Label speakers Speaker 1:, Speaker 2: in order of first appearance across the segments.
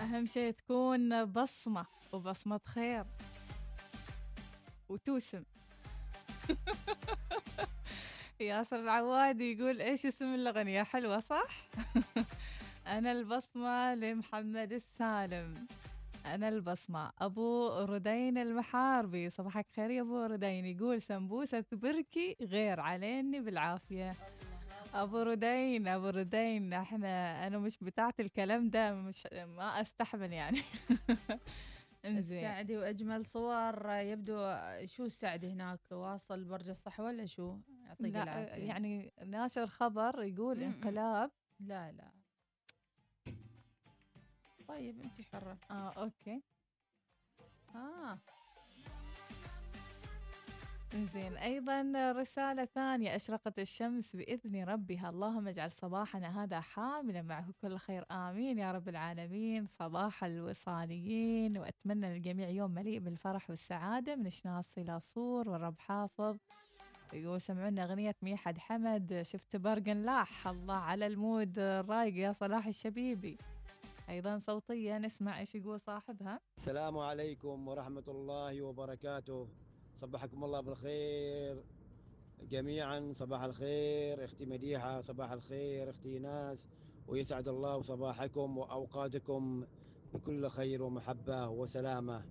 Speaker 1: أهم شيء تكون بصمة وبصمة خير وتوسم. ياسر العوادي يقول إيش اسم الأغنية؟ حلوة صح؟ أنا البصمة لمحمد السالم. أنا البصمة. أبو ردين المحاربي. صباحك خير يا أبو ردين. يقول سمبوسة بركي غير عليني بالعافية. أبو ردين أبو ردين إحنا أنا مش بتاعت الكلام ده مش ما أستحمل يعني.
Speaker 2: إنزين. السعدي وأجمل صور يبدو شو السعدي هناك؟ واصل برج الصح ولا شو؟
Speaker 1: يعطيك العافية. يعني ناشر خبر يقول انقلاب.
Speaker 2: لا لا. طيب انت حرة.
Speaker 1: آه أوكي.
Speaker 2: آه.
Speaker 1: زين أيضا رسالة ثانية. أشرقت الشمس بإذن ربها. اللهم اجعل صباحنا هذا حاملا معه. كل خير. آمين يا رب العالمين. صباح الوصاليين. وأتمنى للجميع يوم مليء بالفرح والسعادة. من شناص إلى صور. والرب حافظ. يقول سمعونا أغنية ميحد حمد. شفت برقن لاح. الله على المود الرايق يا صلاح الشبيبي. أيضا صوتية نسمع إيش يقول صاحبها.
Speaker 3: السلام عليكم ورحمة الله وبركاته. صبحكم الله بالخير. جميعا صباح الخير أختي مديحة صباح الخير أختي ناس ويسعد الله صباحكم وأوقاتكم بكل خير ومحبة وسلامة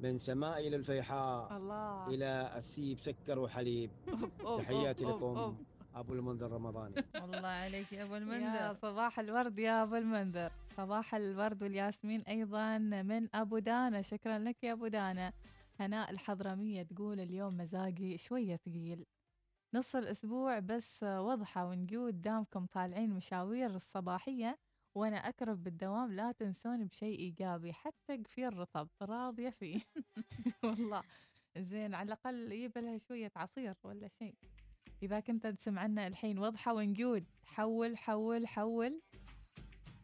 Speaker 3: من سماء إلى الفيحاء
Speaker 1: الله.
Speaker 3: إلى السيب سكر وحليب. تحياتي لكم أبو المنذر رمضاني.
Speaker 2: الله عليك يا أبو المنذر.
Speaker 1: يا صباح الورد يا أبو المنذر. صباح الورد والياسمين أيضا من أبو دانا. شكرا لك يا أبو دانا. هناء الحضرمية تقول اليوم مزاجي شوية ثقيل. نص الأسبوع بس وضحة ونجود دامكم طالعين مشاوير الصباحية وأنا أكرب بالدوام لا تنسوني بشيء إيجابي حتى قفير رطب راضية فيه. والله. زين على الأقل يبلها شوية عصير ولا شيء. إذا كنت تسمع عنا الحين وضحة ونجود حول حول حول.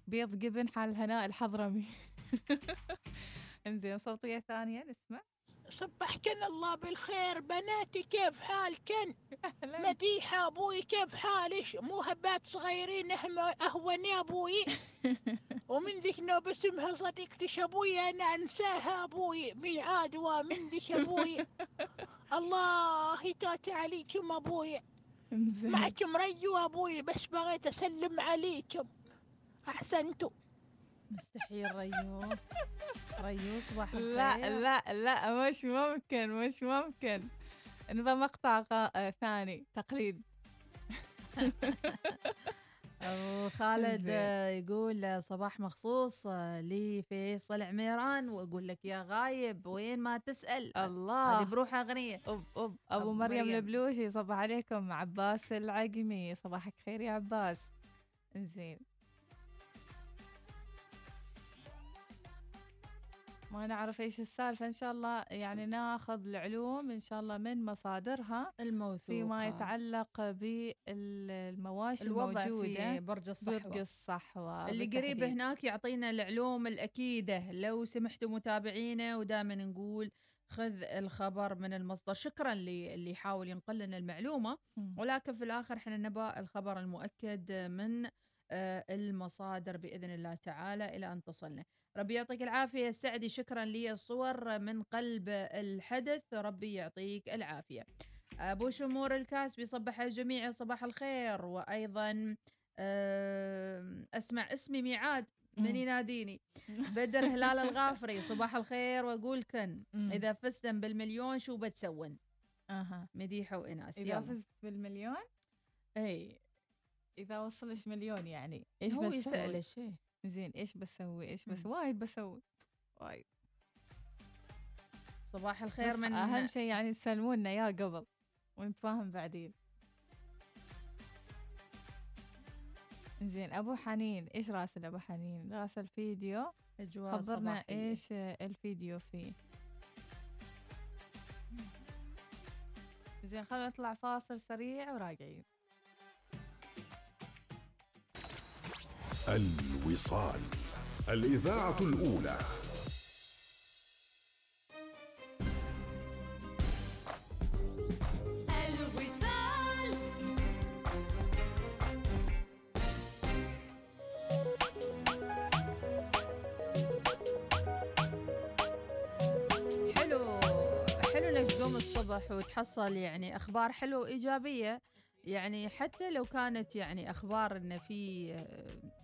Speaker 1: بيض جبن حال هناء الحضرمي إنزين صوتية ثانية نسمع.
Speaker 4: صبحكن الله بالخير بناتي كيف حالكن؟ مديحة أبوي كيف حالش مو هبات صغيرين أهوني أبوي. ومن ذيك نوب اسمها صديقتي أبوي أنا أنساها أبوي ميعاد ومن ذيك أبوي. الله يتوت عليكم أبوي. معكم ريو أبوي بس بغيت أسلم عليكم. أحسنتوا
Speaker 2: مستحيل ريو. ريو صباح
Speaker 1: لا لا لا مش ممكن مش ممكن. نبغى مقطع آه، ثاني تقليد.
Speaker 2: أبو خالد يقول صباح مخصوص لفيصل عميران وأقول لك يا غايب وين ما تسأل.
Speaker 1: الله.
Speaker 2: هذه بروحها اغنيه
Speaker 1: أب أب أبو مريم البلوشي صباح عليكم عباس العقمي. صباحك خير يا عباس. زين ما نعرف إيش السالفة. إن شاء الله يعني ناخذ العلوم إن شاء الله من مصادرها
Speaker 2: الموثوقة.
Speaker 1: فيما يتعلق بالمواشي
Speaker 2: الوضع
Speaker 1: الموجودة
Speaker 2: في برج الصحوة.
Speaker 1: برج الصحوة
Speaker 2: اللي قريب هناك يعطينا العلوم الأكيدة. لو سمحتوا متابعينا ودائما نقول خذ الخبر من المصدر. شكرا اللي يحاول ينقل لنا المعلومة. ولكن في الآخر إحنا نبى الخبر المؤكد من آه، المصادر بإذن الله تعالى إلى أن تصلنا. ربي يعطيك العافية. السعدي شكرا لي الصور من قلب الحدث. ربي يعطيك العافية. أبو شمور الكاس بيصبح الجميع صباح الخير. وأيضا أسمع اسمي ميعاد من يناديني. بدر هلال الغافري صباح الخير. وأقول كن إذا فزتم بالمليون شو بتسون
Speaker 1: أها.
Speaker 2: مديحه وإناس.
Speaker 1: إذا فزت بالمليون؟
Speaker 2: اي
Speaker 1: إذا وصلش مليون يعني
Speaker 2: إيش هو إيش
Speaker 1: زين إيش بسوي؟ إيش بس وايد بسوي. وايد.
Speaker 2: صباح الخير من
Speaker 1: أهم شيء يعني تسلمونا يا قبل ونتفاهم بعدين. زين أبو حنين إيش راسل أبو حنين؟ راسل فيديو.
Speaker 2: أجواء
Speaker 1: خبرنا صباحية. إيش الفيديو فيه. زين خلينا نطلع فاصل سريع وراجعين.
Speaker 5: الوصال الإذاعة الأولى. الوصال.
Speaker 2: حلو حلو إنك تقوم الصبح وتحصل يعني أخبار حلوة وإيجابية. يعني حتى لو كانت يعني أخبار انه في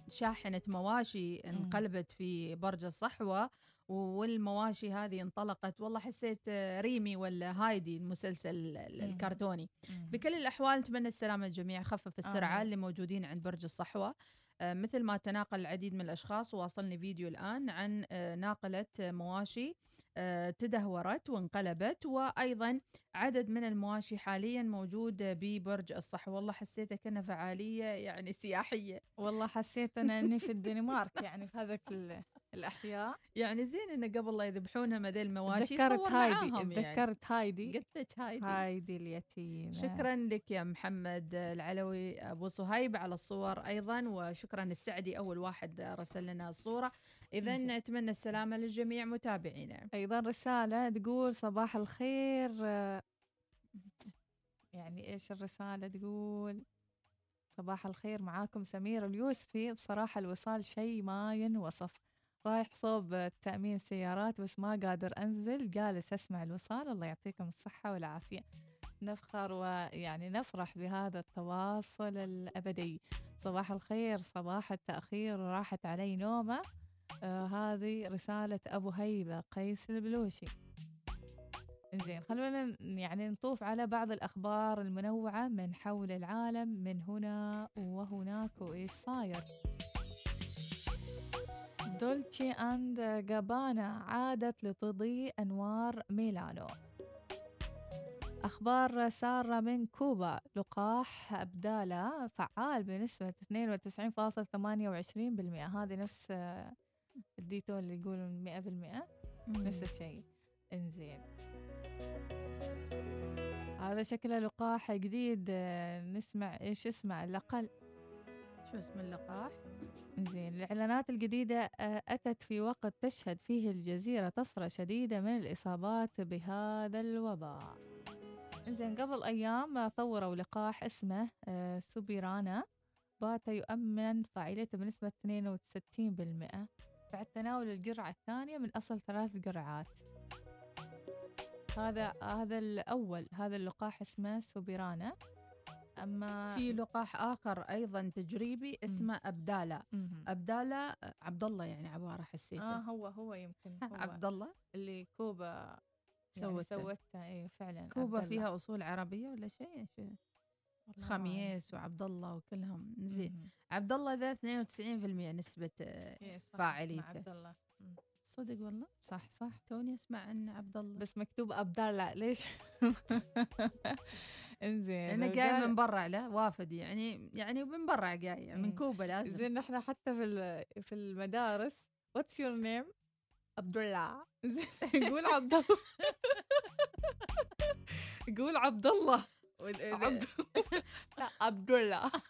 Speaker 2: آه، شاحنة مواشي انقلبت في برج الصحوة والمواشي هذه انطلقت والله حسيت آه، ريمي ولا هايدي المسلسل الكرتوني. بكل الأحوال نتمنى السلامة للجميع خفف السرعة اللي موجودين عند برج الصحوة. آه، مثل ما تناقل العديد من الأشخاص وواصلني فيديو الآن عن ناقلة مواشي. آه، تدهورت وانقلبت وأيضا عدد من المواشي حاليا موجود ببرج الصح. والله حسيتها كأنها فعالية يعني سياحية.
Speaker 1: والله حسيت أنا إني في الدنمارك يعني في هذاك الأحياء.
Speaker 2: يعني زين انه قبل لا يذبحونها ذي المواشي
Speaker 1: تذكرت هايدي تذكرت
Speaker 2: يعني.
Speaker 1: هايدي.
Speaker 2: قلت لك هايدي.
Speaker 1: هايدي اليتيمة.
Speaker 2: شكرا لك يا محمد العلوي أبو صهيب على الصور أيضا وشكرا السعدي أول واحد رسل لنا الصورة. اذا نتمنى السلامة للجميع متابعينا.
Speaker 1: أيضا رسالة تقول صباح الخير يعني إيش الرسالة تقول؟ صباح الخير معاكم سمير اليوسفي. بصراحة الوصال شيء ما ينوصف رايح صوب تأمين السيارات بس ما قادر أنزل جالس أسمع الوصال. الله يعطيكم الصحة والعافية. نفخر ويعني نفرح بهذا التواصل الأبدي. صباح الخير صباح التأخير راحت علي نومة. آه هذه رسالة أبو هيبة قيس البلوشي. زين خلونا يعني نطوف على بعض الأخبار المنوعة من حول العالم من هنا وهناك وإيش صاير. دولتشي أند جابانا عادت لتضيء أنوار ميلانو. أخبار سارة من كوبا. لقاح أبدالة فعال بنسبة 92.28% هذه نفس الديتول اللي يقولون 100% نفس الشيء. إنزين. هذا شكله لقاح جديد. نسمع إيش اسمه؟ الأقل
Speaker 2: شو اسم اللقاح؟
Speaker 1: زين الإعلانات الجديدة أتت في وقت تشهد فيه الجزيرة طفرة شديدة من الإصابات بهذا الوباء. زين قبل أيام طوروا لقاح اسمه سوبيرانا. بات يؤمن فاعليته بنسبة 62% بعد تناول الجرعة الثانية من أصل ثلاث جرعات هذا هذا الأول هذا اللقاح اسمه سوبيرانا.
Speaker 2: أما في لقاح آخر أيضا تجريبي اسمه ابداله ابداله عبد الله يعني عبارة حسيته.
Speaker 1: آه هو هو يمكن هو.
Speaker 2: عبد الله
Speaker 1: اللي كوبا يعني سوتها اي فعلا
Speaker 2: كوبا فيها أصول عربية ولا شيء؟ خميس وعبد الله وكلهم. زين. عبد الله ذا 92% نسبة
Speaker 1: إيه،
Speaker 2: فاعليته.
Speaker 1: عبد الله
Speaker 2: صدق والله؟
Speaker 1: صح صح.
Speaker 2: توني أسمع عن عبد الله
Speaker 1: بس مكتوب عبد الله ليش؟ إنزين
Speaker 2: أنا جاي من برا لا وافد يعني يعني من برا جاي يعني من كوبا لازم.
Speaker 1: زين نحن حتى في في المدارس what's your name عبد الله قول عبد الله قول عبد الله عبد لا عبد الله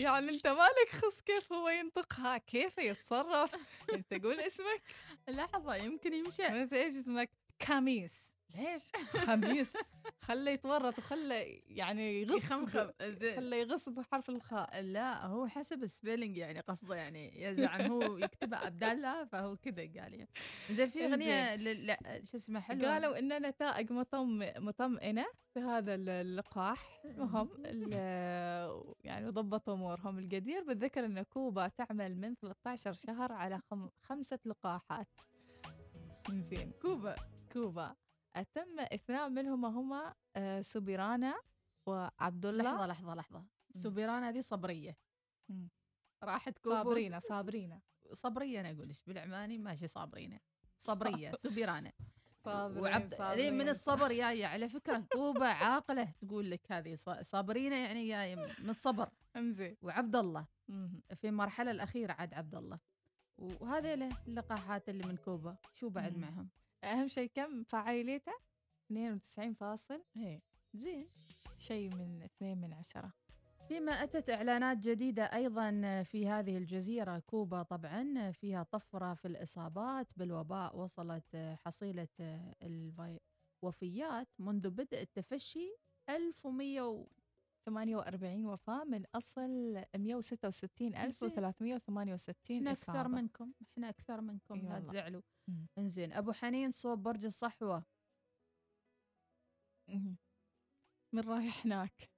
Speaker 1: يعني انت مالك خص كيف هو ينطقها كيف يتصرف؟ انت قول اسمك؟
Speaker 2: لحظة يمكن يمشي.
Speaker 1: إيش اسمك خميس. ليش خميس. خله يتورط وخله يعني يغص
Speaker 2: يخمخم.
Speaker 1: خله يغص بحرف الخاء.
Speaker 2: لا هو حسب السبيلنج يعني قصده يعني يزعم هو يكتبها عبد الله فهو كذا قال يعني. زين في أغنية شو اسمه حلوة.
Speaker 1: قالوا إن نتائج مطم مطمئنة في هذا اللقاح. المهم يعني ضبطوا أمورهم الجدير بالذكر إن كوبا تعمل من 13 شهر على خم... خمسة لقاحات. زين
Speaker 2: كوبا
Speaker 1: كوبا. تم اثنان منهما هما آه، سوبيرانا وعبد الله
Speaker 2: لحظة لحظة. لحظه سوبيرانا دي صبرية.
Speaker 1: راحت صابرينا صابرينا.
Speaker 2: صبرية أنا أقول بالعماني ماشي صابرينا. صبرية سوبيرانا.
Speaker 1: صابرين وعبد
Speaker 2: صابرين. من الصبر جاية على فكرة كوبا عاقلة تقول لك هذه صابرينة يعني جاية من الصبر.
Speaker 1: انزين.
Speaker 2: وعبد الله في المرحلة الأخيرة عاد عبد الله وهذه اللقاحات اللي من كوبا. شو بعد معهم؟
Speaker 1: أهم شيء كم فعاليته 92 فاصل.
Speaker 2: إيه. زين.
Speaker 1: شيء من اثنين من عشرة.
Speaker 2: فيما أتت إعلانات جديدة أيضا في هذه الجزيرة كوبا طبعا فيها طفرة في الإصابات بالوباء وصلت حصيلة الوفيات منذ بدء التفشي 1100
Speaker 1: 48 وفاة من أصل 166368
Speaker 2: إحنا
Speaker 1: إصابة.
Speaker 2: منكم. إحنا أكثر منكم. لا. تزعلوا. إنزين. أبو حنين صوب برج الصحوة.
Speaker 1: مهم. من رايح هناك.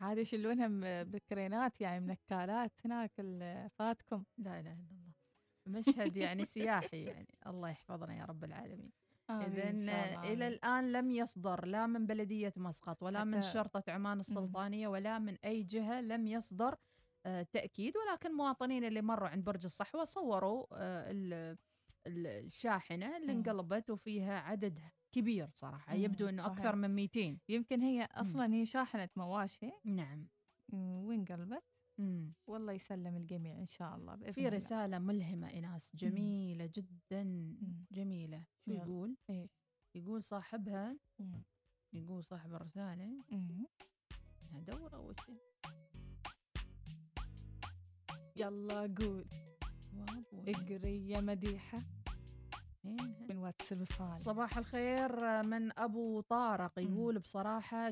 Speaker 1: عاد يشلونها بكرينات يعني منكالات هناك فاتكم.
Speaker 2: لا إله إلا الله. مشهد يعني سياحي يعني. الله يحفظنا يا رب العالمين.
Speaker 1: الله،
Speaker 2: إلى
Speaker 1: آمين.
Speaker 2: الآن لم يصدر لا من بلدية مسقط ولا من شرطة عمان السلطانية ولا من أي جهة لم يصدر آه، تأكيد. ولكن مواطنين اللي مروا عند برج الصحوة صوروا آه، ال- ال- الشاحنة اللي. انقلبت وفيها عدد كبير صراحة.
Speaker 1: مم،
Speaker 2: يبدو
Speaker 1: صحيح.
Speaker 2: أكثر من 200
Speaker 1: يمكن هي أصلا هي شاحنة مواشي.
Speaker 2: نعم.
Speaker 1: وانقلبت.
Speaker 2: مم.
Speaker 1: والله يسلم الجميع إن شاء الله بإذن
Speaker 2: في
Speaker 1: الله.
Speaker 2: رسالة ملهمة ايناس جميلة جدا
Speaker 1: مم.
Speaker 2: جميلة شو
Speaker 1: يلا.
Speaker 2: يقول
Speaker 1: إيش
Speaker 2: يقول صاحبها
Speaker 1: مم.
Speaker 2: يقول صاحب الرسالة
Speaker 1: مم.
Speaker 2: أدور أول شيء
Speaker 1: يلا قول. اقري يا مديحة
Speaker 2: وينها؟
Speaker 1: من واتس الوصال
Speaker 2: صباح الخير من أبو طارق
Speaker 1: مم.
Speaker 2: يقول بصراحه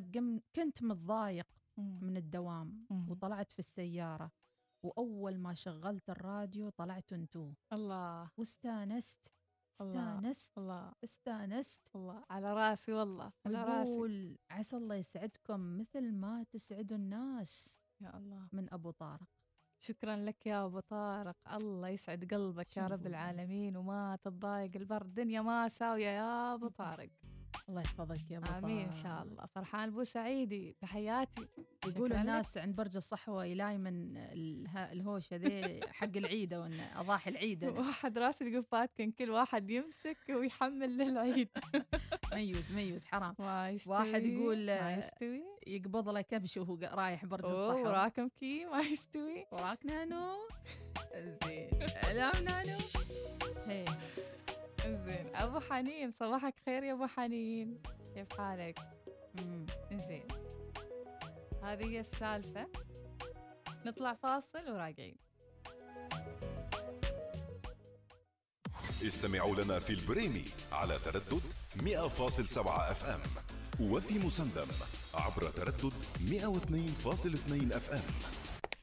Speaker 2: كنت متضايق
Speaker 1: مم.
Speaker 2: من الدوام. وطلعت في السيارة. وأول ما شغلت الراديو طلعتوا أنتو.
Speaker 1: الله.
Speaker 2: واستانست. استانست.
Speaker 1: الله.
Speaker 2: استانست.
Speaker 1: الله. على راسي والله. على راسي.
Speaker 2: يقول عسى الله يسعدكم مثل ما تسعدوا الناس.
Speaker 1: يا الله.
Speaker 2: من أبو طارق.
Speaker 1: شكرا لك يا أبو طارق. الله يسعد قلبك يا رب؟ العالمين. وما تتضايق البرد. الدنيا ما ساوية يا أبو طارق.
Speaker 2: الله يحفظك يا ابو
Speaker 1: آمين
Speaker 2: إن.
Speaker 1: شاء الله. فرحان بو سعيدي تحياتي.
Speaker 2: يقولوا. الناس عند برج الصحوة يلاي من اله- الهوشة ذي حق العيده وان أضاحي العيد أنا.
Speaker 1: واحد راس القفات كان كل واحد يمسك ويحمل للعيد.
Speaker 2: ميوز ميوز حرام. واحد يقول،
Speaker 1: ما يستوي.
Speaker 2: يقبض له كبش وهو رايح برج الصحة
Speaker 1: وراكم كي ما يستوي.
Speaker 2: وراك نانو. زين. لا نانو. هي.
Speaker 1: زين أبو حنين صباحك خير يا أبو حنين. كيف حالك؟
Speaker 2: مم.
Speaker 1: زين هذه هي السالفة. نطلع فاصل وراجعين.
Speaker 5: استمعوا لنا في البريمي على تردد 100.7 FM وفي مسندم عبر تردد 102.2 FM.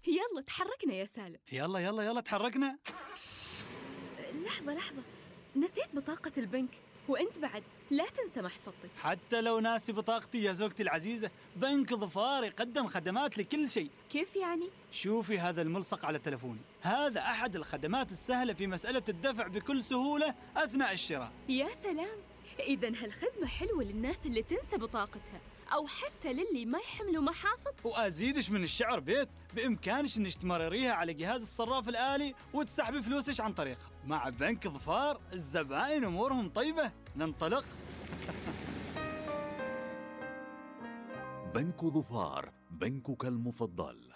Speaker 6: يلا تحركنا يا سالم.
Speaker 7: يلا يلا يلا تحركنا.
Speaker 6: لحظة لحظة. نسيت بطاقة البنك وأنت بعد لا تنسى محفظتك.
Speaker 7: حتى لو ناسي بطاقتي يا زوجتي العزيزة بنك ظفار يقدم خدمات لكل شيء.
Speaker 6: كيف يعني؟
Speaker 7: شوفي هذا الملصق على تلفوني. هذا أحد الخدمات السهلة في مسألة الدفع بكل سهولة أثناء الشراء.
Speaker 6: يا سلام! إذا هالخدمة حلوة للناس اللي تنسى بطاقتها. أو حتى للي ما يحملوا محافظ.
Speaker 7: وأزيدش من الشعر بيت بإمكانش إنك تمرريها على جهاز الصراف الآلي وتسحبي فلوسك عن طريقه مع بنك ظفار الزبائن أمورهم طيبة. ننطلق.
Speaker 8: بنك ظفار بنكك المفضل.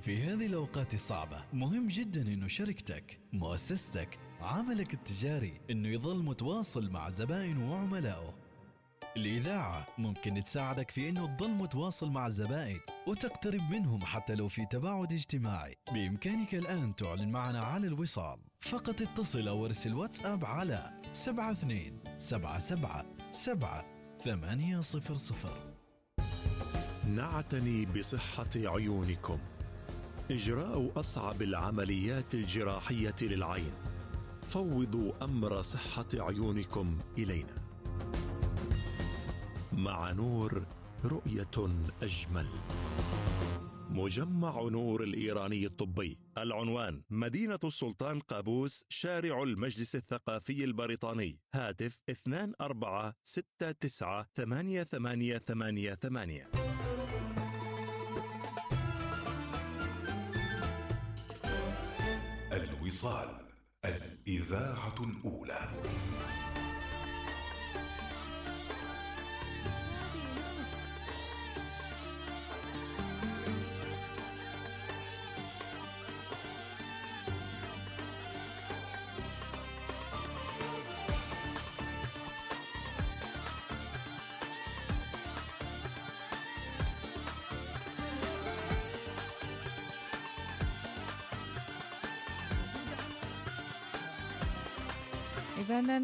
Speaker 9: في هذه الأوقات الصعبة مهم جدا أنه شركتك مؤسستك عملك التجاري أنه يظل متواصل مع زبائنه وعملائه الإذاعة ممكن تساعدك في أنه تظل متواصل مع الزبائن وتقترب منهم حتى لو في تباعد اجتماعي بإمكانك الآن تعلن معنا على الوصال فقط اتصل أو ارسل واتساب على 72 77 7 800
Speaker 10: نعتني بصحة عيونكم. إجراء أصعب العمليات الجراحية للعين. فوضوا أمر صحة عيونكم إلينا. مع نور رؤية أجمل. مجمع نور الإيراني الطبي. العنوان مدينة السلطان قابوس شارع المجلس الثقافي البريطاني. هاتف 24698888
Speaker 5: الوصال الإذاعة الأولى.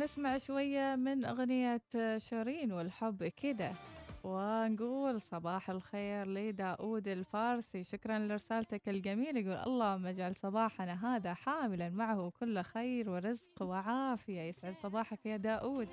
Speaker 1: نسمع شوية من أغنية شيرين والحب كده. ونقول صباح الخير لداود الفارسي. شكرا لرسالتك الجميلة. يقول اللهم اجعل صباحنا هذا حاملا. معه كل خير ورزق وعافية. يسعد صباحك يا داود.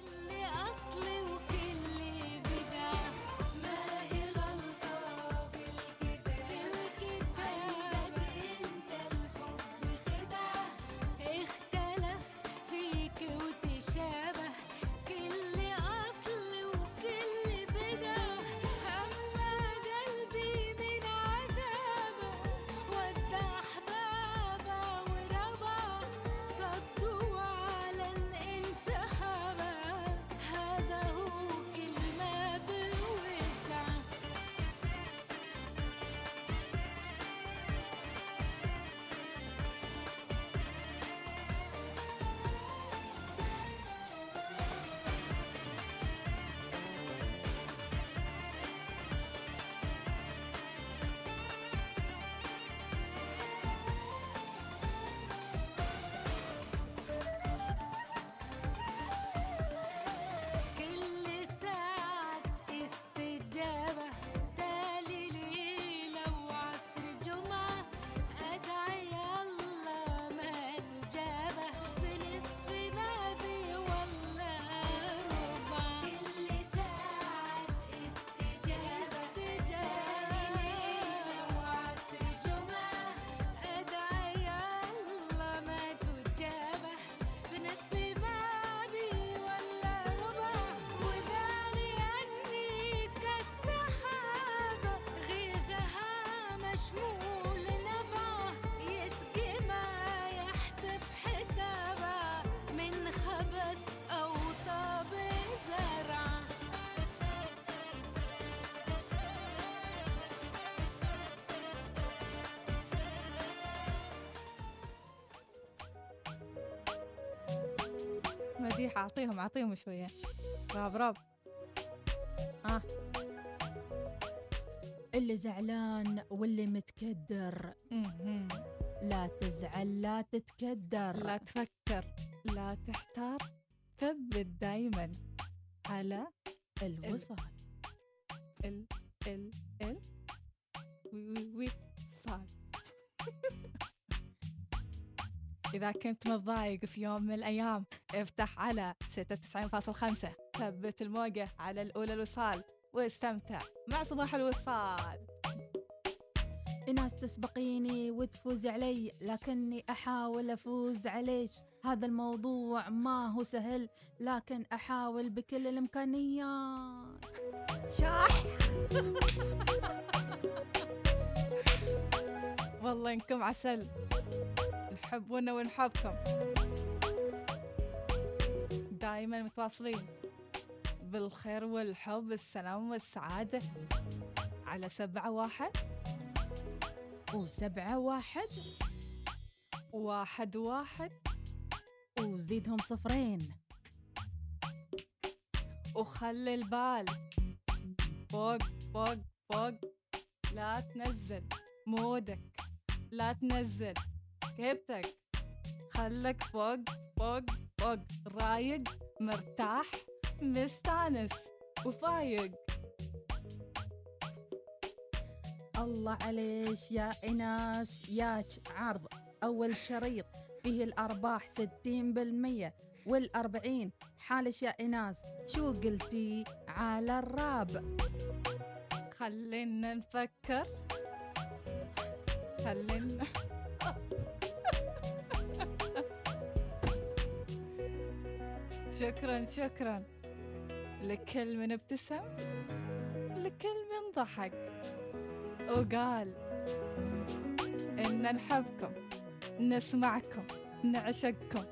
Speaker 1: مديحة أعطيهم أعطيهم شوية. راب راب. آه.
Speaker 2: اللي زعلان واللي متكدر.
Speaker 1: مهم.
Speaker 2: لا تزعل لا تتكدر.
Speaker 1: لا تفكر لا تحتار. ثبت دايما على
Speaker 2: الوصال.
Speaker 1: ال ال ال وي وي وي صال إذا كنت متضايق في يوم من الأيام افتح على 96.5 ثبت الموجة على الأولى الوصال واستمتع مع صباح الوصال.
Speaker 2: ناس تسبقيني وتفوز علي لكني أحاول أفوز عليش هذا الموضوع ما هو سهل لكن أحاول بكل الإمكانيات.
Speaker 1: شاح! والله إنكم عسل. نحبونا ونحبكم. دائما متواصلين بالخير والحب السلام والسعادة. على سبعة واحد
Speaker 2: وسبعة واحد
Speaker 1: واحد واحد
Speaker 2: وزيدهم صفرين.
Speaker 1: وخلي البال فوق فوق فوق. لا تنزل مودك لا تنزل كيبتك. خلك فوق فوق. فوق رايق مرتاح مستانس وفايق.
Speaker 2: الله عليش يا إناس ياك عرض أول شريط فيه الأرباح 60% والأربعين. حالش يا إناس شو قلتي على الراب؟
Speaker 1: خلينا نفكر. خلينا شكرا شكرا. لكل من ابتسم لكل من ضحك. وقال إن نحبكم نسمعكم نعشقكم.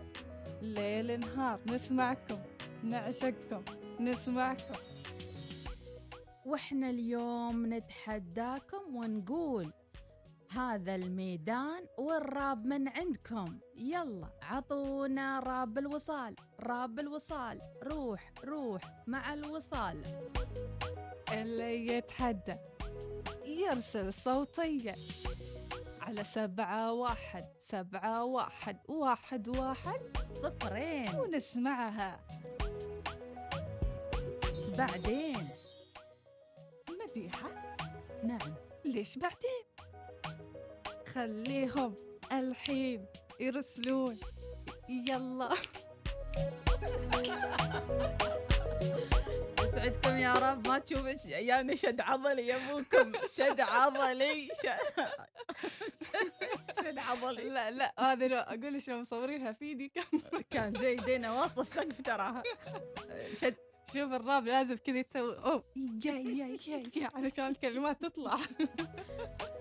Speaker 1: ليل نهار نسمعكم نعشقكم نسمعكم.
Speaker 2: وإحنا اليوم نتحداكم ونقول هذا الميدان والراب من عندكم. يلا عطونا راب الوصال. راب الوصال. روح روح مع الوصال.
Speaker 1: اللي يتحدى. يرسل صوتية على سبعة واحد سبعة واحد واحد واحد.
Speaker 2: صفرين.
Speaker 1: ونسمعها.
Speaker 2: بعدين.
Speaker 1: مديحة؟
Speaker 2: نعم.
Speaker 1: ليش بعدين؟ خليهم الحين يرسلون. يلا.
Speaker 2: يسعدكم يا رب. ما تشوف ايامنا شد عضلي يا أبوكم. شد عضلي. شد عضلي.
Speaker 1: لا لا هذا لا أقول شلون مصورينها في ايدي
Speaker 2: كان زي يدينا واصلة السقف تراها شد.
Speaker 1: شوف الراب لازم كذا تسوي أوه يا يا يا يا علشان الكلمات تطلع.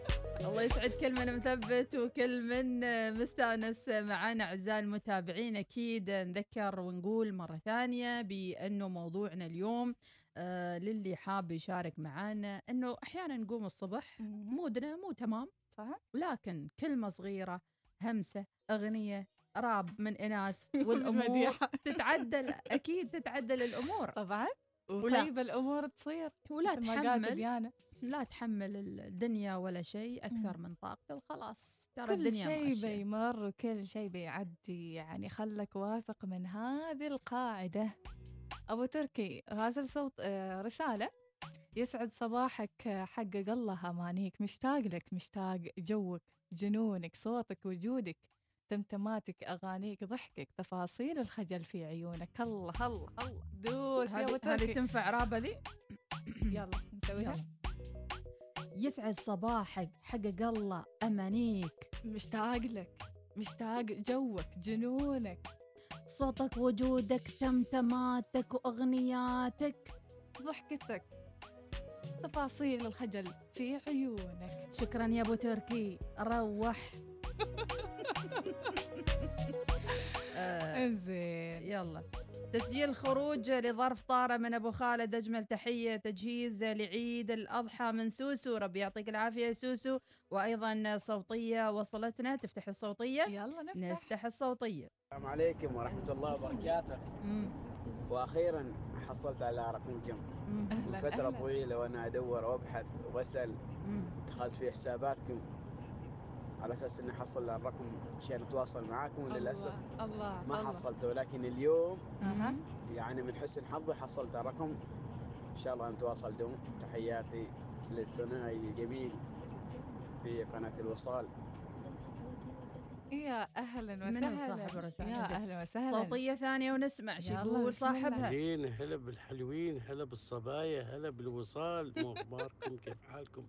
Speaker 2: الله يسعد كل من مثبت وكل من مستأنس معنا أعزائي المتابعين. أكيد نذكر ونقول مرة ثانية بأنه موضوعنا اليوم آه للي حاب يشارك معنا أنه أحيانا نقوم الصبح مودنا مو تمام
Speaker 1: صح
Speaker 2: لكن كلمة صغيرة همسة أغنية راب من إناس
Speaker 1: والأمور.
Speaker 2: تتعدل أكيد تتعدل الأمور.
Speaker 1: طبعا. وطيب الأمور تصير
Speaker 2: ولا تحمل لا تحمل الدنيا ولا شيء أكثر من طاقته وخلاص. ترى
Speaker 1: كل
Speaker 2: الدنيا
Speaker 1: شيء
Speaker 2: ماشية.
Speaker 1: بيمر وكل شيء بيعدي يعني خلك واثق من هذه القاعدة. أبو تركي راسل صوت آه، رسالة. يسعد صباحك آه، حقق الله أمانيك. مشتاق لك مشتاق جوك جنونك صوتك وجودك تمتماتك أغانيك ضحكك تفاصيل الخجل في عيونك. الله الله الله. دوس يا أبو
Speaker 2: هذه هذه
Speaker 1: تركي.
Speaker 2: تنفع رابه ذي؟
Speaker 1: يلا نسويها.
Speaker 2: يسعد صباحك حقق الله أمانيك.
Speaker 1: مشتاق لك مشتاق جوك جنونك.
Speaker 2: صوتك وجودك تمتماتك وأغنياتك.
Speaker 1: ضحكتك تفاصيل الخجل في عيونك.
Speaker 2: شكرا يا أبو تركي روح.
Speaker 1: إنزين.
Speaker 2: يلا. تسجيل خروج لظرف طارة من أبو خالد أجمل تحية تجهيز لعيد الأضحى من سوسو. ربي يعطيك العافية يا سوسو. وأيضا صوتية وصلتنا. تفتح الصوتية؟
Speaker 1: يلا نفتح.
Speaker 2: نفتح الصوتية.
Speaker 3: السلام عليكم ورحمة الله وبركاته.
Speaker 2: مم.
Speaker 3: وأخيرا حصلت على رقمكم. من فترة
Speaker 1: أهلاً.
Speaker 3: طويلة وأنا أدور وأبحث وأسأل. أخذت في حساباتكم. على أساس إني أحصل على الرقم عشان أتواصل معاكم وللأسف
Speaker 1: الله الله
Speaker 3: ما
Speaker 1: الله.
Speaker 3: حصلته ولكن اليوم
Speaker 1: أها.
Speaker 3: يعني من حسن حظي حصلت الرقم إن شاء الله نتواصل. دوم. تحياتي للثنائي الجميل في قناة الوصال.
Speaker 1: يا أهلا
Speaker 2: من
Speaker 1: وسهلا.
Speaker 2: صاحب الرسالة؟
Speaker 1: يا. أهلا وسهلا.
Speaker 2: صوتية ثانية ونسمع. شو يقول. صاحبها؟
Speaker 11: أهلين هلا بالحلوين هلا بالصبايا هلا بالوصال. مو اخباركم كيف حالكم؟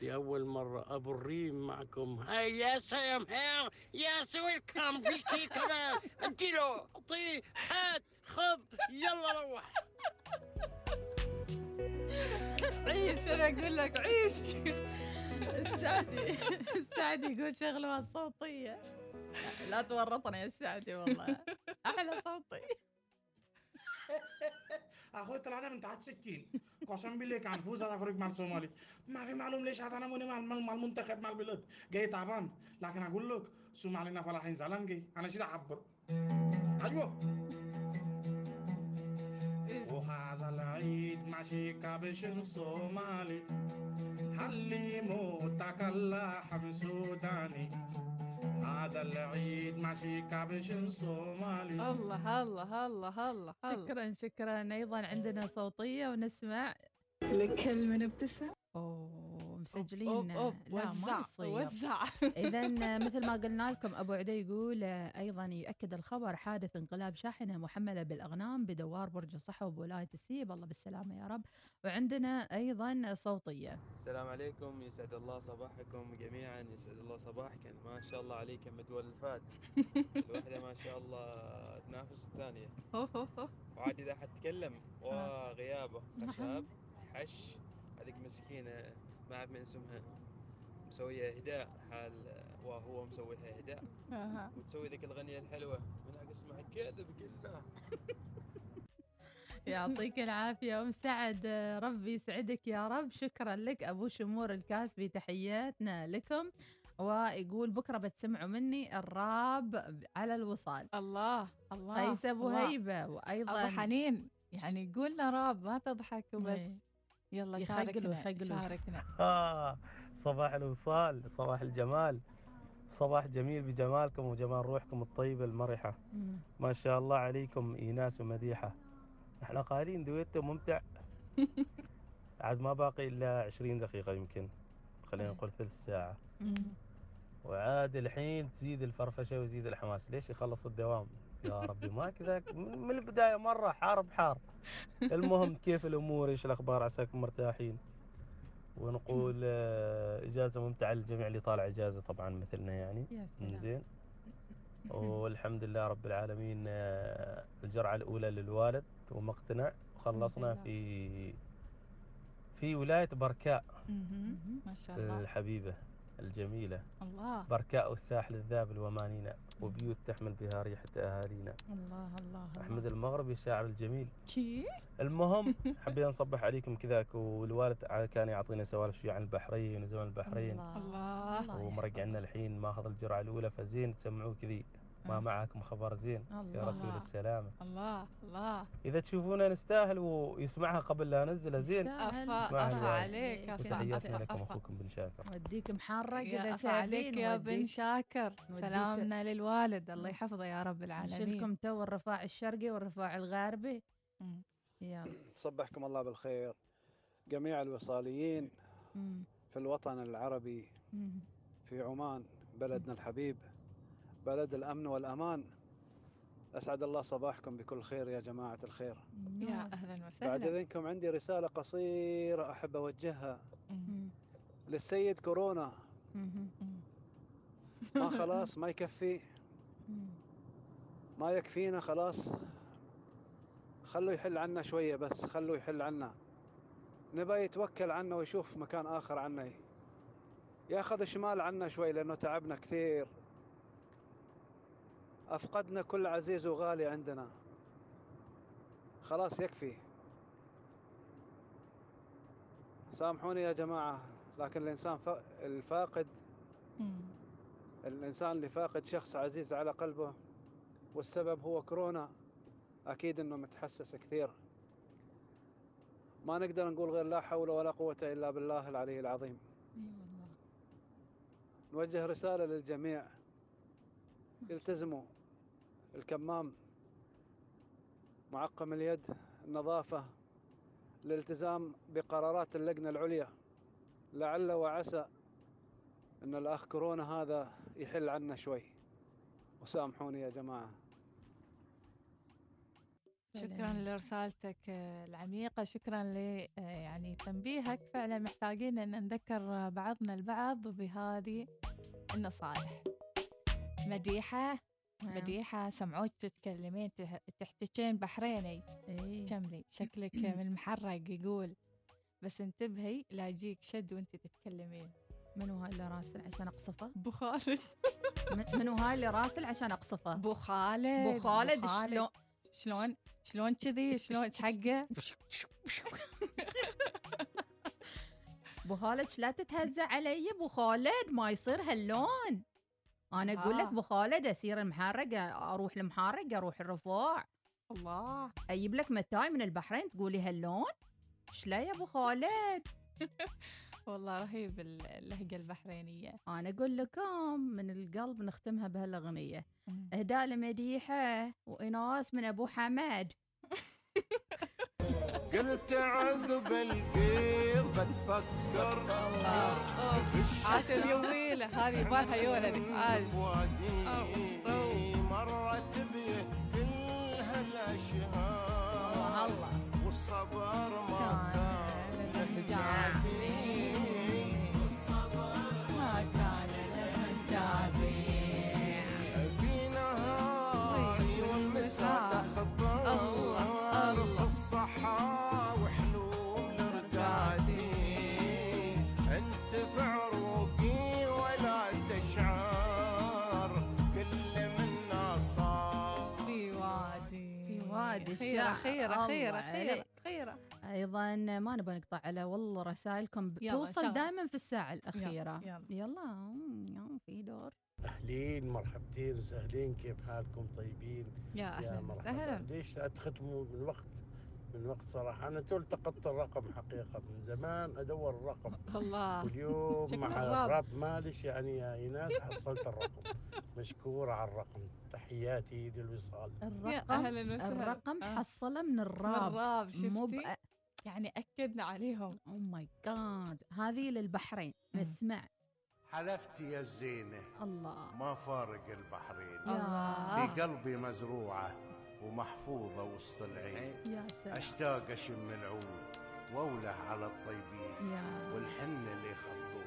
Speaker 11: لأول مرة أبو الريم معكم. هاي يا سام هير يا سوي كم فيكي كذا اديله اعطيه هات خذ يلا روح.
Speaker 1: عيش أنا أقول لك عيش.
Speaker 2: السعدي السعدي يقول شغلوا الصوتية لا تورطنا يا السعدي والله. أحلى صوتية
Speaker 12: أخوي طلعنا من تحت سكين. قسم بالله كان فوز على فريق مع الصومالي ما في معلوم ليش أنا موني مع مع المنتخب مع البلد جاي تعبان. لكن أقول لك صومالينا فلاحين زعلان جاي. أنا شيء اعبر أيوه. وهذا العيد ماشي كابش صومالي. حلي موتك اللحم سوداني. هذا العيد ماشي كابش صومالي.
Speaker 1: الله الله الله الله.
Speaker 2: شكرا شكرا. أيضا عندنا صوتية ونسمع.
Speaker 1: لكل من ابتسم.
Speaker 2: أوه. مسجلين.
Speaker 1: أوب أوب
Speaker 2: لا
Speaker 1: وزع
Speaker 2: ما يصير.
Speaker 1: وزع.
Speaker 2: إذا مثل ما قلنا لكم أبو عدي يقول آه، أيضا يؤكد الخبر حادث انقلاب شاحنة محملة بالأغنام بدوار برج الصحو بولاية السيب. الله بالسلامة يا رب. وعندنا أيضا صوتية.
Speaker 13: السلام عليكم يسعد الله صباحكم جميعا. يسعد الله صباحكم ما شاء الله عليكم متولفات الواحدة ما شاء الله تنافس الثانية. وعاد إذا حتكلم وغيابه خشاب حش هذيك مسكينة. ما أعرف من اسمها مسوية إهداء حال وهو مسوي لها إهداء. وتسوي ذيك الغنية الحلوة. من اسمها كذب قله
Speaker 2: يعطيك العافية. أم سعد آه، ربي يسعدك يا رب. شكرا لك. أبو شمور الكاسبي تحياتنا لكم. ويقول بكرة بتسمعوا مني الراب على الوصال.
Speaker 1: الله الله.
Speaker 2: قيس أبو
Speaker 1: الله.
Speaker 2: هيبة. وأيضا
Speaker 1: أبو حنين. يعني قولنا راب ما تضحك وبس.
Speaker 2: إيه.
Speaker 1: يلا شاركنا. شاركنا
Speaker 14: آه صباح الوصال صباح الجمال. صباح جميل بجمالكم وجمال روحكم الطيبة المرحة.
Speaker 2: مم.
Speaker 14: ما شاء الله عليكم إيناس ومديحة. إحنا قايلين دويتو ممتع. عاد ما باقي إلا 20 دقيقة يمكن خلينا نقول ثلث ساعة. وعاد الحين تزيد الفرفشة ويزيد الحماس. ليش يخلص الدوام؟ يا ربي ما كذا من من البداية مرة حار بحار. المهم كيف الأمور؟ إيش الأخبار؟ عساكم مرتاحين؟ ونقول آه، إجازة ممتعة للجميع اللي طالع إجازة طبعا مثلنا يعني.
Speaker 2: يا سلام.
Speaker 14: زين والحمد لله رب العالمين آه، الجرعة الأولى للوالد ومقتنع. وخلصنا في في ولاية بركاء.
Speaker 1: ما شاء الله.
Speaker 14: الحبيبة. الجميلة.
Speaker 1: الله.
Speaker 14: بركاء والساحل الذاب الومانينا وبيوت تحمل بها ريحة أهالينا.
Speaker 2: الله الله
Speaker 14: أحمد المغربي الشاعر الجميل.
Speaker 1: كيف
Speaker 14: المهم حبينا نصبح عليكم كذاك والوالد كان يعطينا سوالف شوية عن البحرين وزمن البحرين.
Speaker 1: الله.
Speaker 14: ومرجعنا الحين ماخذ الجرعة الأولى فزين تسمعوه كذي. ما
Speaker 1: آه.
Speaker 14: معكم خبر زين يا. رسول السلامة
Speaker 1: الله الله.
Speaker 14: إذا تشوفونا نستاهل ويسمعها قبل لا أنزلها زين.
Speaker 1: أفا أفا. عليك أفا
Speaker 14: وتحياتنا لكم أخوكم بن شاكر.
Speaker 2: وديك محرق
Speaker 1: أفا عليك يا بن شاكر. سلامنا للوالد. الله يحفظه يا رب العالمين.
Speaker 2: نشيلكم تو الرفاع الشرقي والرفاع الغاربي
Speaker 1: مم.
Speaker 2: يلا.
Speaker 15: صبحكم الله بالخير. جميع الوصاليين. في الوطن العربي. في عمان بلدنا الحبيب. بلد الأمن والأمان. أسعد الله صباحكم بكل خير يا جماعة الخير.
Speaker 1: يا أهلا
Speaker 15: بعد
Speaker 1: وسهلا
Speaker 15: إذنكم عندي رسالة قصيرة أحب أوجهها. للسيد كورونا. ما خلاص ما يكفي. ما يكفينا خلاص. خلوا يحل عنا شوية بس خلوا يحل عنا. نبى يتوكل عنا ويشوف مكان آخر عنا. ياخذ شمال عنا شوي لأنه تعبنا كثير. أفقدنا كل عزيز وغالي عندنا. خلاص يكفي. سامحوني يا جماعة لكن الإنسان الفاقد. الإنسان اللي فاقد شخص عزيز على قلبه والسبب هو كورونا أكيد إنه متحسس كثير. ما نقدر نقول غير لا حول ولا قوة إلا بالله العلي العظيم. نوجه رسالة للجميع. التزموا. الكمام معقم اليد النظافة الالتزام بقرارات اللجنة العليا. لعل وعسى إن الأخ كورونا هذا يحل عنا شوي. وسامحوني يا جماعة.
Speaker 1: شكرا لرسالتك العميقة شكرا ل يعني تنبيهك. فعلا محتاجين أن نذكر بعضنا البعض بهذه النصائح. مديحة. مديحة سمعوك تتكلمين تح- تحتكين بحريني.
Speaker 2: إيه.
Speaker 1: كملي. شكلك من المحرق يقول. بس انتبهي لا يجيك شد وانت تتكلمين.
Speaker 2: منو هاي اللي راسل عشان أقصفه؟
Speaker 1: أبو خالد.
Speaker 2: منو هاي اللي راسل عشان أقصفه؟
Speaker 1: أبو خالد.
Speaker 2: أبو خالد شلون؟
Speaker 1: شلون؟ شلون كذي؟ شلون حقه؟
Speaker 2: أبو خالد لا تتهزأ علي أبو خالد؟ ما يصير هاللون. أنا أقول لك
Speaker 1: آه.
Speaker 2: أبو خالد أسير المحرق أروح المحرق أروح الرفاع.
Speaker 1: الله.
Speaker 2: أجيب لك متاي من البحرين تقولي هاللون؟ إيش لا يا أبو خالد؟
Speaker 1: والله رهيب ال- اللهجة البحرينية.
Speaker 2: أنا أقول لكم من القلب نختمها
Speaker 1: بهالأغنية.
Speaker 2: أهداء لمديحه وإناس من أبو حماد
Speaker 16: قلت عقب القيض بتفكر
Speaker 1: عاش اليوميلة هذه بالها يولد عاش
Speaker 16: مرت بيه كل هالاشهار والصبر
Speaker 1: خيرة خيرة خيرة خيرة.
Speaker 2: أيضا ما نبغى نقطع على والله رسائلكم توصل. دائما في الساعة الأخيرة.
Speaker 1: يلا.
Speaker 2: يلا يلا في دور.
Speaker 11: أهلين مرحبتين وسهلين كيف حالكم؟ طيبين؟
Speaker 1: يا
Speaker 11: مرحبا.
Speaker 1: وسهلا.
Speaker 11: ليش لا تختموا من وقت من وقت صراحة. أنا تو التقطت الرقم حقيقة من زمان أدور الرقم.
Speaker 1: الله.
Speaker 11: واليوم مع
Speaker 1: الراب.
Speaker 11: الراب مالش يعني يا إيناس حصلت الرقم. مشكور على الرقم. تحياتي للوصال.
Speaker 2: الرقم
Speaker 1: أهلاً وسهلاً.
Speaker 2: الرقم
Speaker 1: آه.
Speaker 2: حصله من الراب
Speaker 1: الراب،
Speaker 2: مو
Speaker 1: شفتي؟
Speaker 2: بأ-
Speaker 1: يعني أكدنا عليهم.
Speaker 2: أو ماي جاد هذه للبحرين. نسمع
Speaker 16: حلفت يا الزينة.
Speaker 2: الله.
Speaker 16: ما فارق البحرين.
Speaker 2: الله.
Speaker 16: في قلبي مزروعة. ومحفوظة وسط العين.
Speaker 2: يا سلام.
Speaker 16: أشتاق أشم العود وأوله على الطيبين.
Speaker 2: يا
Speaker 16: والحن اللي خطوه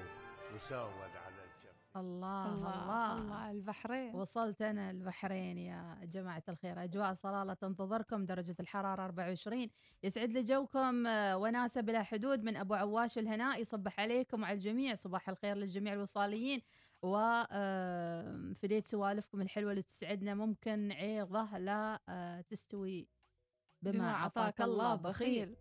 Speaker 16: وساود على الجف
Speaker 2: الله
Speaker 1: الله
Speaker 2: الله,
Speaker 1: الله البحرين.
Speaker 2: وصلت أنا البحرين يا جماعة الخير. أجواء صلالة تنتظركم درجة الحرارة 24 يسعد لي جوكم آه، وناسة بلا حدود من أبو عواش الهناء يصبح عليكم وعلى الجميع. صباح الخير للجميع الوصاليين. وفديت سوالفكم الحلوة اللي تسعدنا. ممكن عيضة لا آه، تستوي بما عطاك الله بخيل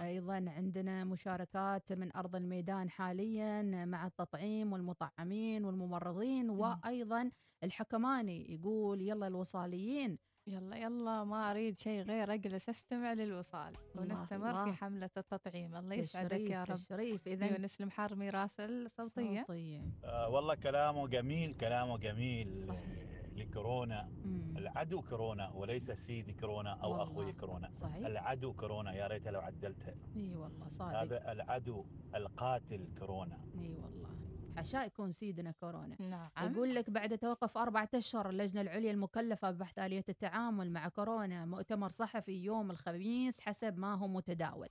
Speaker 2: أيضا عندنا مشاركات من أرض الميدان حاليا مع التطعيم والمطعمين والممرضين وأيضا الحكماني يقول يلا الوصاليين.
Speaker 1: يلا يلا ما أريد شيء غير أجلس أستمع للوصال. ونستمر. في حملة التطعيم. الله يسعدك يا رب.
Speaker 2: تشريف إذا
Speaker 1: يونس المحرمي راسل صوتية.
Speaker 2: صوتية.
Speaker 17: آه والله كلامه جميل كلامه جميل. لكورونا. العدو كورونا وليس سيدي كورونا أو
Speaker 2: والله.
Speaker 17: أخوي كورونا.
Speaker 2: صحيح.
Speaker 17: العدو كورونا يا ريت لو عدلتها
Speaker 2: إي والله صادق.
Speaker 17: هذا العدو القاتل كورونا.
Speaker 2: إي والله. عشاء يكون سيدنا كورونا.
Speaker 1: نعم.
Speaker 2: يقول لك بعد توقف أربعة أشهر اللجنة العليا المكلفة ببحث آلية التعامل مع كورونا مؤتمر صحفي يوم الخميس حسب ما هو متداول.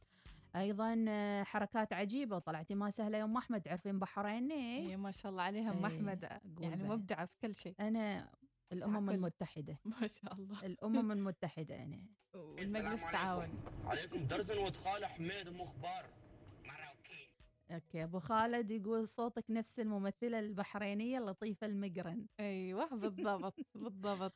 Speaker 2: أيضا آه، حركات عجيبة طلعتي ما سهلة يوم أحمد تعرفين بحريني
Speaker 1: إيه. ما شاء الله عليها أم
Speaker 2: إيه،
Speaker 1: أحمد. يعني. مبدعة في كل شيء.
Speaker 2: أنا الأمم
Speaker 1: كل-
Speaker 2: المتحدة.
Speaker 1: ما شاء الله.
Speaker 2: الأمم المتحدة أنا.
Speaker 1: والمجلس التعاون
Speaker 18: عليكم. درزن وتخال حميد مخبار.
Speaker 2: أوكي أبو خالد يقول صوتك نفس الممثلة البحرينية لطيفه المقرن.
Speaker 1: أيوه بالضبط بالضبط.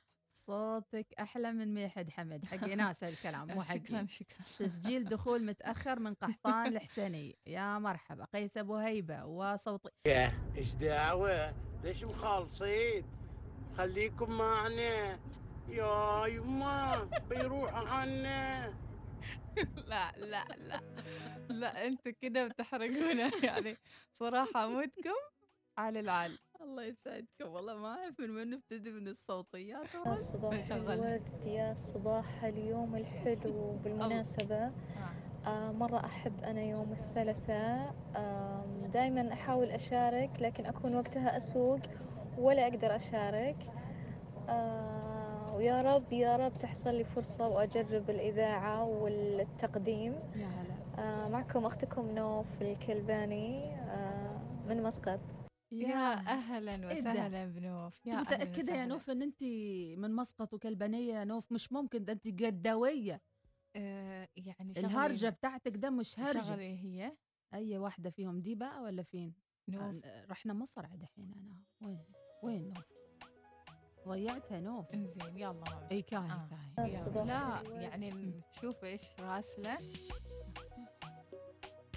Speaker 2: صوتك أحلى من ميحد حمد. حقي ناس الكلام مو حقي.
Speaker 1: شكرا شكرا.
Speaker 2: تسجيل دخول متأخر من قحطان الحسني يا مرحبا. قيس أبو هيبة وصوت
Speaker 11: يا إيش دعوة؟ ليش مخالصين؟ خليكم معنا. يا يما بيروح عنا
Speaker 1: لا لا لا لا أنتوا كده بتحرقونا يعني صراحة مودكم على العال.
Speaker 2: الله يسعدكم. والله ما أعرف من وين نبتدي من الصوتيات
Speaker 19: يا صباح. الورد يا صباح اليوم الحلو بالمناسبة. آه مرة أحب أنا يوم الثلاثاء. آم، دايما أحاول أشارك لكن أكون وقتها أسوق ولا أقدر أشارك. آه ويا رب يا رب تحصل لي فرصة وأجرب الإذاعة والتقديم.
Speaker 2: يا هلا.
Speaker 19: آه معكم أختكم نوف الكلباني آه من مسقط.
Speaker 1: يا أهلا
Speaker 2: إيه؟
Speaker 1: وسهلا بنوف. يا
Speaker 2: متأكدة يا. نوف إن أنت من مسقط وكلبانية؟ يا نوف مش ممكن ده أنت قداويه
Speaker 1: آه يعني شغلي-
Speaker 2: الهرجة بتاعتك ده مش هرجة.
Speaker 1: شغلي هي.
Speaker 2: أي واحدة فيهم دي بقى ولا فين؟
Speaker 1: نوف.
Speaker 2: رحنا مصر عاد الحين أنا. وين؟ وين نوف؟ ضيعتها نوف.
Speaker 1: إنزين يلا ما إي.
Speaker 2: كاهي
Speaker 1: آه.
Speaker 2: كاهي.
Speaker 1: لا. يعني تشوف إيش راسلة.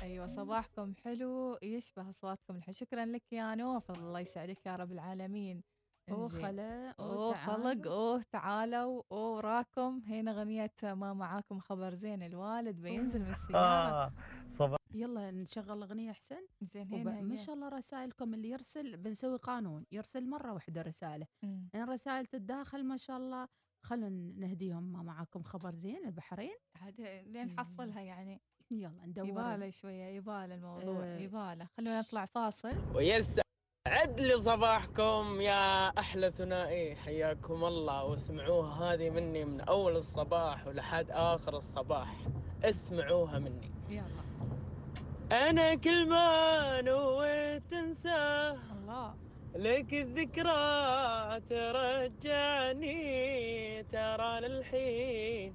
Speaker 1: أيوه صباحكم حلو يشبه أصواتكم الحلو. شكرا لك يا نوف الله يسعدك يا رب العالمين. أوه.
Speaker 2: خلا
Speaker 1: أوه خلق أوه تعالوا أوه وراكم. هنا اغنية ما معاكم خبر زين الوالد بينزل من السيارة.
Speaker 17: آه صباح
Speaker 2: يلا نشغل أغنية أحسن؟
Speaker 1: زين
Speaker 2: وب... ما. شاء الله رسائلكم اللي يرسل بنسوي قانون يرسل مرة واحدة رسالة.
Speaker 1: مم.
Speaker 2: ان رسائل تتداخل ما شاء الله. خلونا نهديهم ما معاكم خبر زين البحرين.
Speaker 1: هذا لين نحصلها يعني.
Speaker 2: يلا ندور.
Speaker 1: يبالة شوية يبالة الموضوع
Speaker 2: آه.
Speaker 1: يبالة. خلونا نطلع فاصل.
Speaker 18: ويسعد لي صباحكم يا أحلى ثنائي. حياكم الله واسمعوها هذه مني من أول الصباح ولحد آخر الصباح. اسمعوها مني.
Speaker 1: يلا.
Speaker 18: أنا كل ما نويت تنساه
Speaker 1: الله.
Speaker 18: لك الذكرى ترجعني ترى للحين.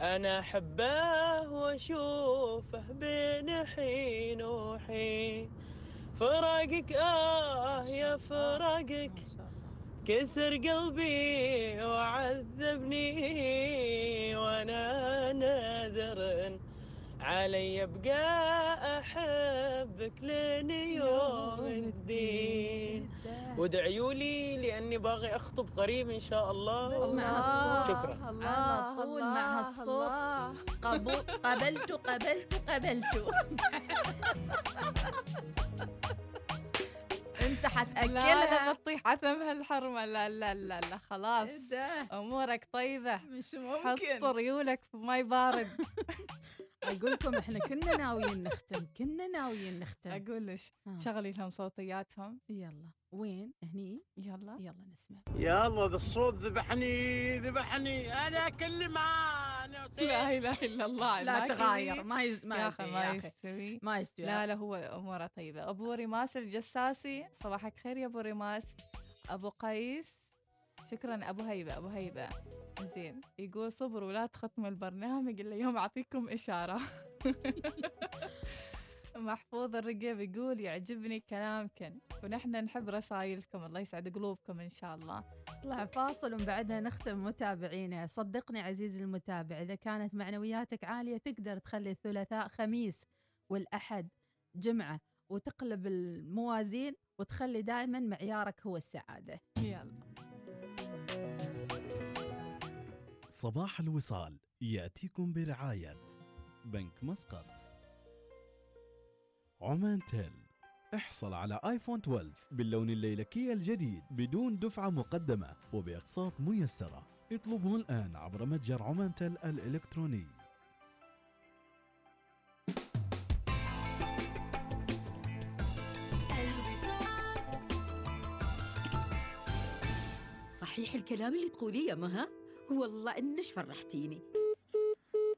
Speaker 18: أنا أحبه وأشوفه بين حين وحين. فراقك آه يا فراقك. كسر قلبي وعذبني. وأنا ناذر علي ابقى أحبك لين يوم الدين. وادعيوا لي لأني باغي أخطب قريب إن شاء الله.
Speaker 2: اسمع هالصوت
Speaker 18: شكرا.
Speaker 2: على طول مع هالصوت قبو قبلت قبلت قبلت. انت
Speaker 1: لا
Speaker 2: حتاكلها
Speaker 1: لا بتطيح عثمها الحرمة لا لا لا لا. خلاص.
Speaker 2: إيه؟
Speaker 1: أمورك طيبة.
Speaker 2: مش
Speaker 1: حط ريولك في ماي بارد.
Speaker 2: أقول لكم إحنا كنا ناويين نختم كنا ناويين نختم.
Speaker 1: أقول لك
Speaker 2: آه.
Speaker 1: شغلي لهم صوتياتهم.
Speaker 2: يلا. وين؟ هني؟
Speaker 1: يلا.
Speaker 2: يلا نسمع.
Speaker 11: يلا ذا الصوت ذبحني ذبحني. أنا اكلم أنا
Speaker 1: لا إله إلا الله
Speaker 2: لا. تغاير ما يز... ما
Speaker 1: يا ما. يستوي.
Speaker 2: ما يستوي.
Speaker 1: لا لا هو اموره طيبه أبو ريماس الجساسي صباحك خير يا أبو ريماس أبو قيس. شكرا أبو هيبة أبو هيبة. زين يقول صبروا لا تختموا البرنامج إلا يوم أعطيكم إشارة. محفوظ الرقيب يقول يعجبني كلامكم ونحن نحب رسائلكم الله يسعد قلوبكم إن شاء الله.
Speaker 2: طلع فاصل ومن بعدها نختم متابعينا. صدقني عزيزي المتابع إذا كانت معنوياتك عالية تقدر تخلي الثلاثاء خميس والأحد جمعة وتقلب الموازين وتخلي دائما معيارك هو السعادة.
Speaker 1: يلا.
Speaker 9: صباح الوصال يأتيكم برعاية بنك مسقط. عمان تيل احصل على آيفون 12 باللون الليلكي الجديد بدون دفعة مقدمة وبأقساط ميسرة. اطلبه الآن عبر متجر عمان تيل الإلكتروني.
Speaker 20: صحيح الكلام اللي تقوليه يا مها. والله إنش فرحتيني.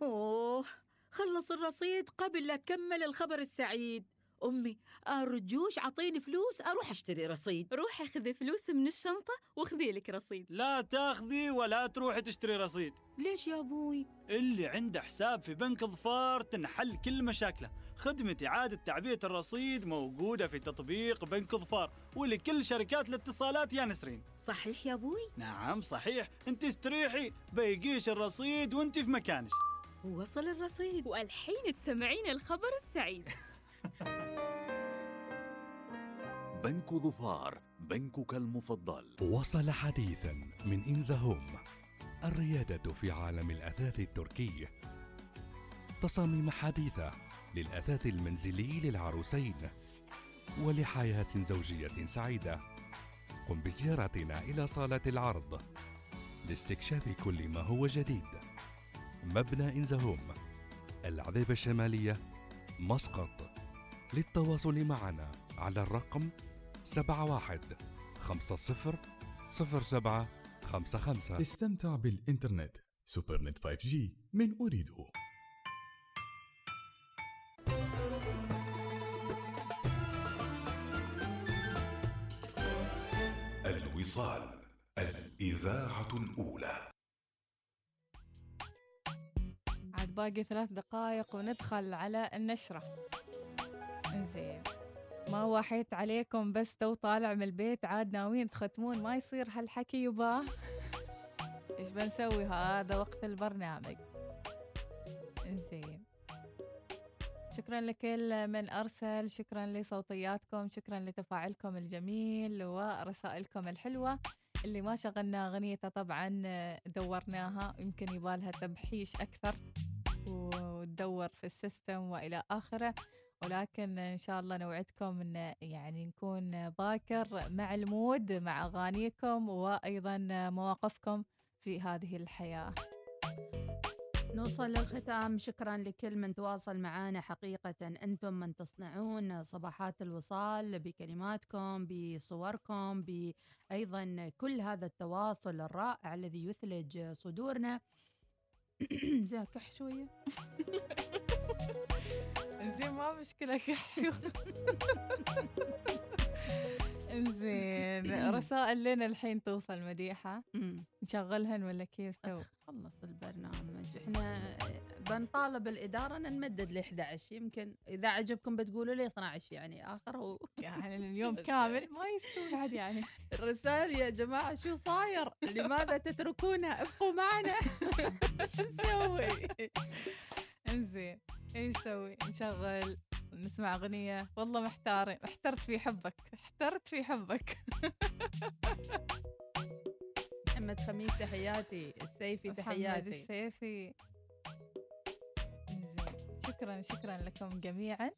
Speaker 20: أوه خلص الرصيد قبل لا اكمل الخبر السعيد. أمي ارجوش اعطيني فلوس أروح أشتري رصيد.
Speaker 6: روحي خذي فلوس من الشنطة وخذي لك رصيد.
Speaker 7: لا تاخذي ولا تروحي تشتري رصيد.
Speaker 20: ليش يا أبوي؟
Speaker 7: اللي عنده حساب في بنك ظفار تنحل كل مشاكله. خدمة إعادة تعبئة الرصيد موجودة في تطبيق بنك ظفار ولكل شركات الاتصالات يا نسرين.
Speaker 20: صحيح يا أبوي؟
Speaker 7: نعم صحيح. انت استريحي بيجيش الرصيد وانت في مكانك
Speaker 20: وصل الرصيد.
Speaker 6: والحين تسمعين الخبر السعيد.
Speaker 8: بنك ظفار بنكك المفضل.
Speaker 21: وصل حديثا من إنزهوم الريادة في عالم الأثاث التركي. تصاميم حديثة للأثاث المنزلي للعروسين ولحياة زوجية سعيدة. قم بزيارتنا إلى صالة العرض لاستكشاف كل ما هو جديد. مبنى إنزهوم العذيبة الشمالية مسقط. للتواصل معنا على الرقم 71 50 07 55
Speaker 22: استمتع بالإنترنت. سوبر نت 5G من أريدو
Speaker 5: الوصال الإذاعة الأولى.
Speaker 1: عاد باقي ثلاث دقائق وندخل على النشرة. زين ما وحيت عليكم بس تو طالع من البيت عاد ناويين تختمون. ما يصير هالحكي يبا. إيش بنسوي هذا وقت البرنامج؟ زين شكرا لكل من أرسل شكرا لصوتياتكم شكرا لتفاعلكم الجميل ورسائلكم الحلوة. اللي ما شغلنا أغنيته طبعا دورناها يمكن يبالها تبحيش أكثر وتدور في ال system وإلى آخره. ولكن إن شاء الله نوعدكم أن يعني نكون باكر مع ال mood مع أغانيكم وأيضا مواقفكم في هذه الحياة.
Speaker 2: نوصل للختام. شكرا لكل من تواصل معنا حقيقة. أنتم من تصنعون صباحات الوصال بكلماتكم بصوركم بأيضا كل هذا التواصل الرائع الذي يثلج صدورنا. زين كح شوية.
Speaker 1: زين ما مشكلة. كحيو انزين رسائل لنا الحين توصل مديحة. نشغلهن ولا كيف تو؟
Speaker 2: خلص البرنامج. إحنا بنطالب الإدارة أن نمدد ل 11 يمكن إذا عجبكم بتقولوا لي 12 يعني آخره
Speaker 1: يعني اليوم كامل. ما يستوي بعد يعني.
Speaker 2: الرسالة يا جماعة شو صاير؟ لماذا تتركونا؟ ابقوا معنا. شو نسوي؟
Speaker 1: انزين إيش نسوي؟ نشغل نسمع أغنية. والله محتارة احترت في حبك احترت في حبك.
Speaker 2: محمد خميس تحياتي. السيفي
Speaker 1: محمد
Speaker 2: تحياتي.
Speaker 1: السيفي. زين شكرا شكرا لكم جميعا.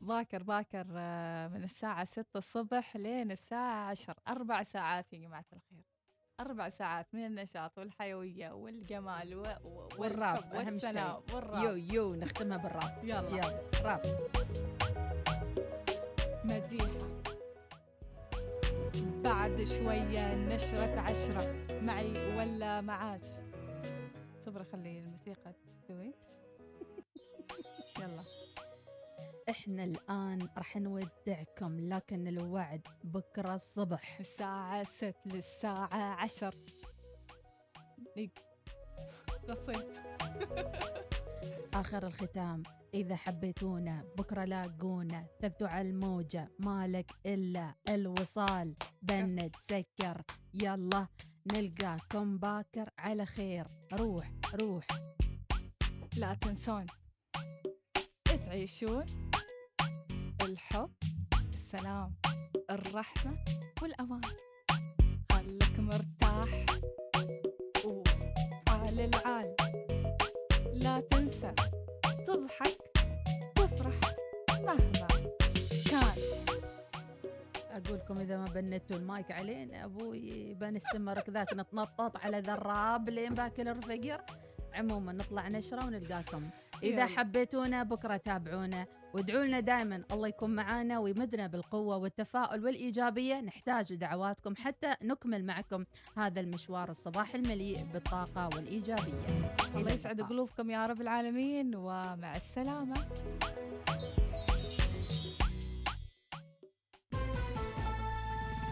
Speaker 1: باكر باكر آه، من الساعة ستة الصبح لين الساعة عشر. أربع ساعات يا جماعة الخير. أربع ساعات من النشاط والحيوية والجمال و... و...
Speaker 2: والراب
Speaker 1: والسلام
Speaker 2: شيء.
Speaker 1: والراب.
Speaker 2: يو يو نختمها بالراب.
Speaker 1: يلا.
Speaker 2: يلا. راب.
Speaker 1: مديحة. بعد شوية نشرة عشرة. معي ولا معاك صبر خلي الموسيقى تستوي. يلا.
Speaker 2: إحنا الآن راح نودعكم لكن الوعد بكرة الصبح.
Speaker 1: الساعة ست للساعة عشر. دق قصيت
Speaker 2: آخر الختام. إذا حبيتونا بكرة لاقونا. ثبتوا على الموجة. مالك إلا الوصال. بند سكر. يلا نلقاكم باكر على خير. روح روح.
Speaker 1: لا تنسون. تعيشون. الحب السلام الرحمة والأمان خلك مرتاح. وعال العال لا تنسى تضحك تفرح مهما كان.
Speaker 2: أقولكم إذا ما بنتوا المايك علينا أبوي بنستمر كذاك نتنطط على ذراب لين باكل الفقر عموما نطلع نشرة ونلقاكم. إذا. حبيتونا بكرة تابعونا. وادعوا لنا دائما. الله يكون معانا ويمدنا بالقوة والتفاؤل والإيجابية. نحتاج دعواتكم حتى نكمل معكم هذا المشوار الصباح المليء بالطاقة والإيجابية.
Speaker 1: الله يسعد. قلوبكم يا رب العالمين. ومع السلامة.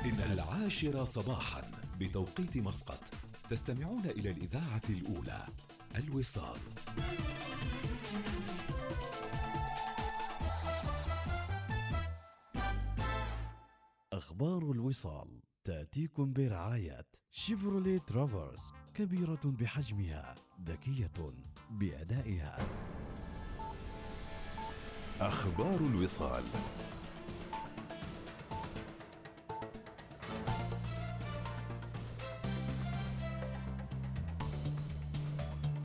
Speaker 5: إنها العاشرة صباحا بتوقيت مسقط. تستمعون إلى الإذاعة الأولى. الوصال.
Speaker 9: أخبار الوصال. تأتيكم برعاية شيفروليه ترافرس كبيرة بحجمها ذكية بأدائها.
Speaker 5: أخبار الوصال.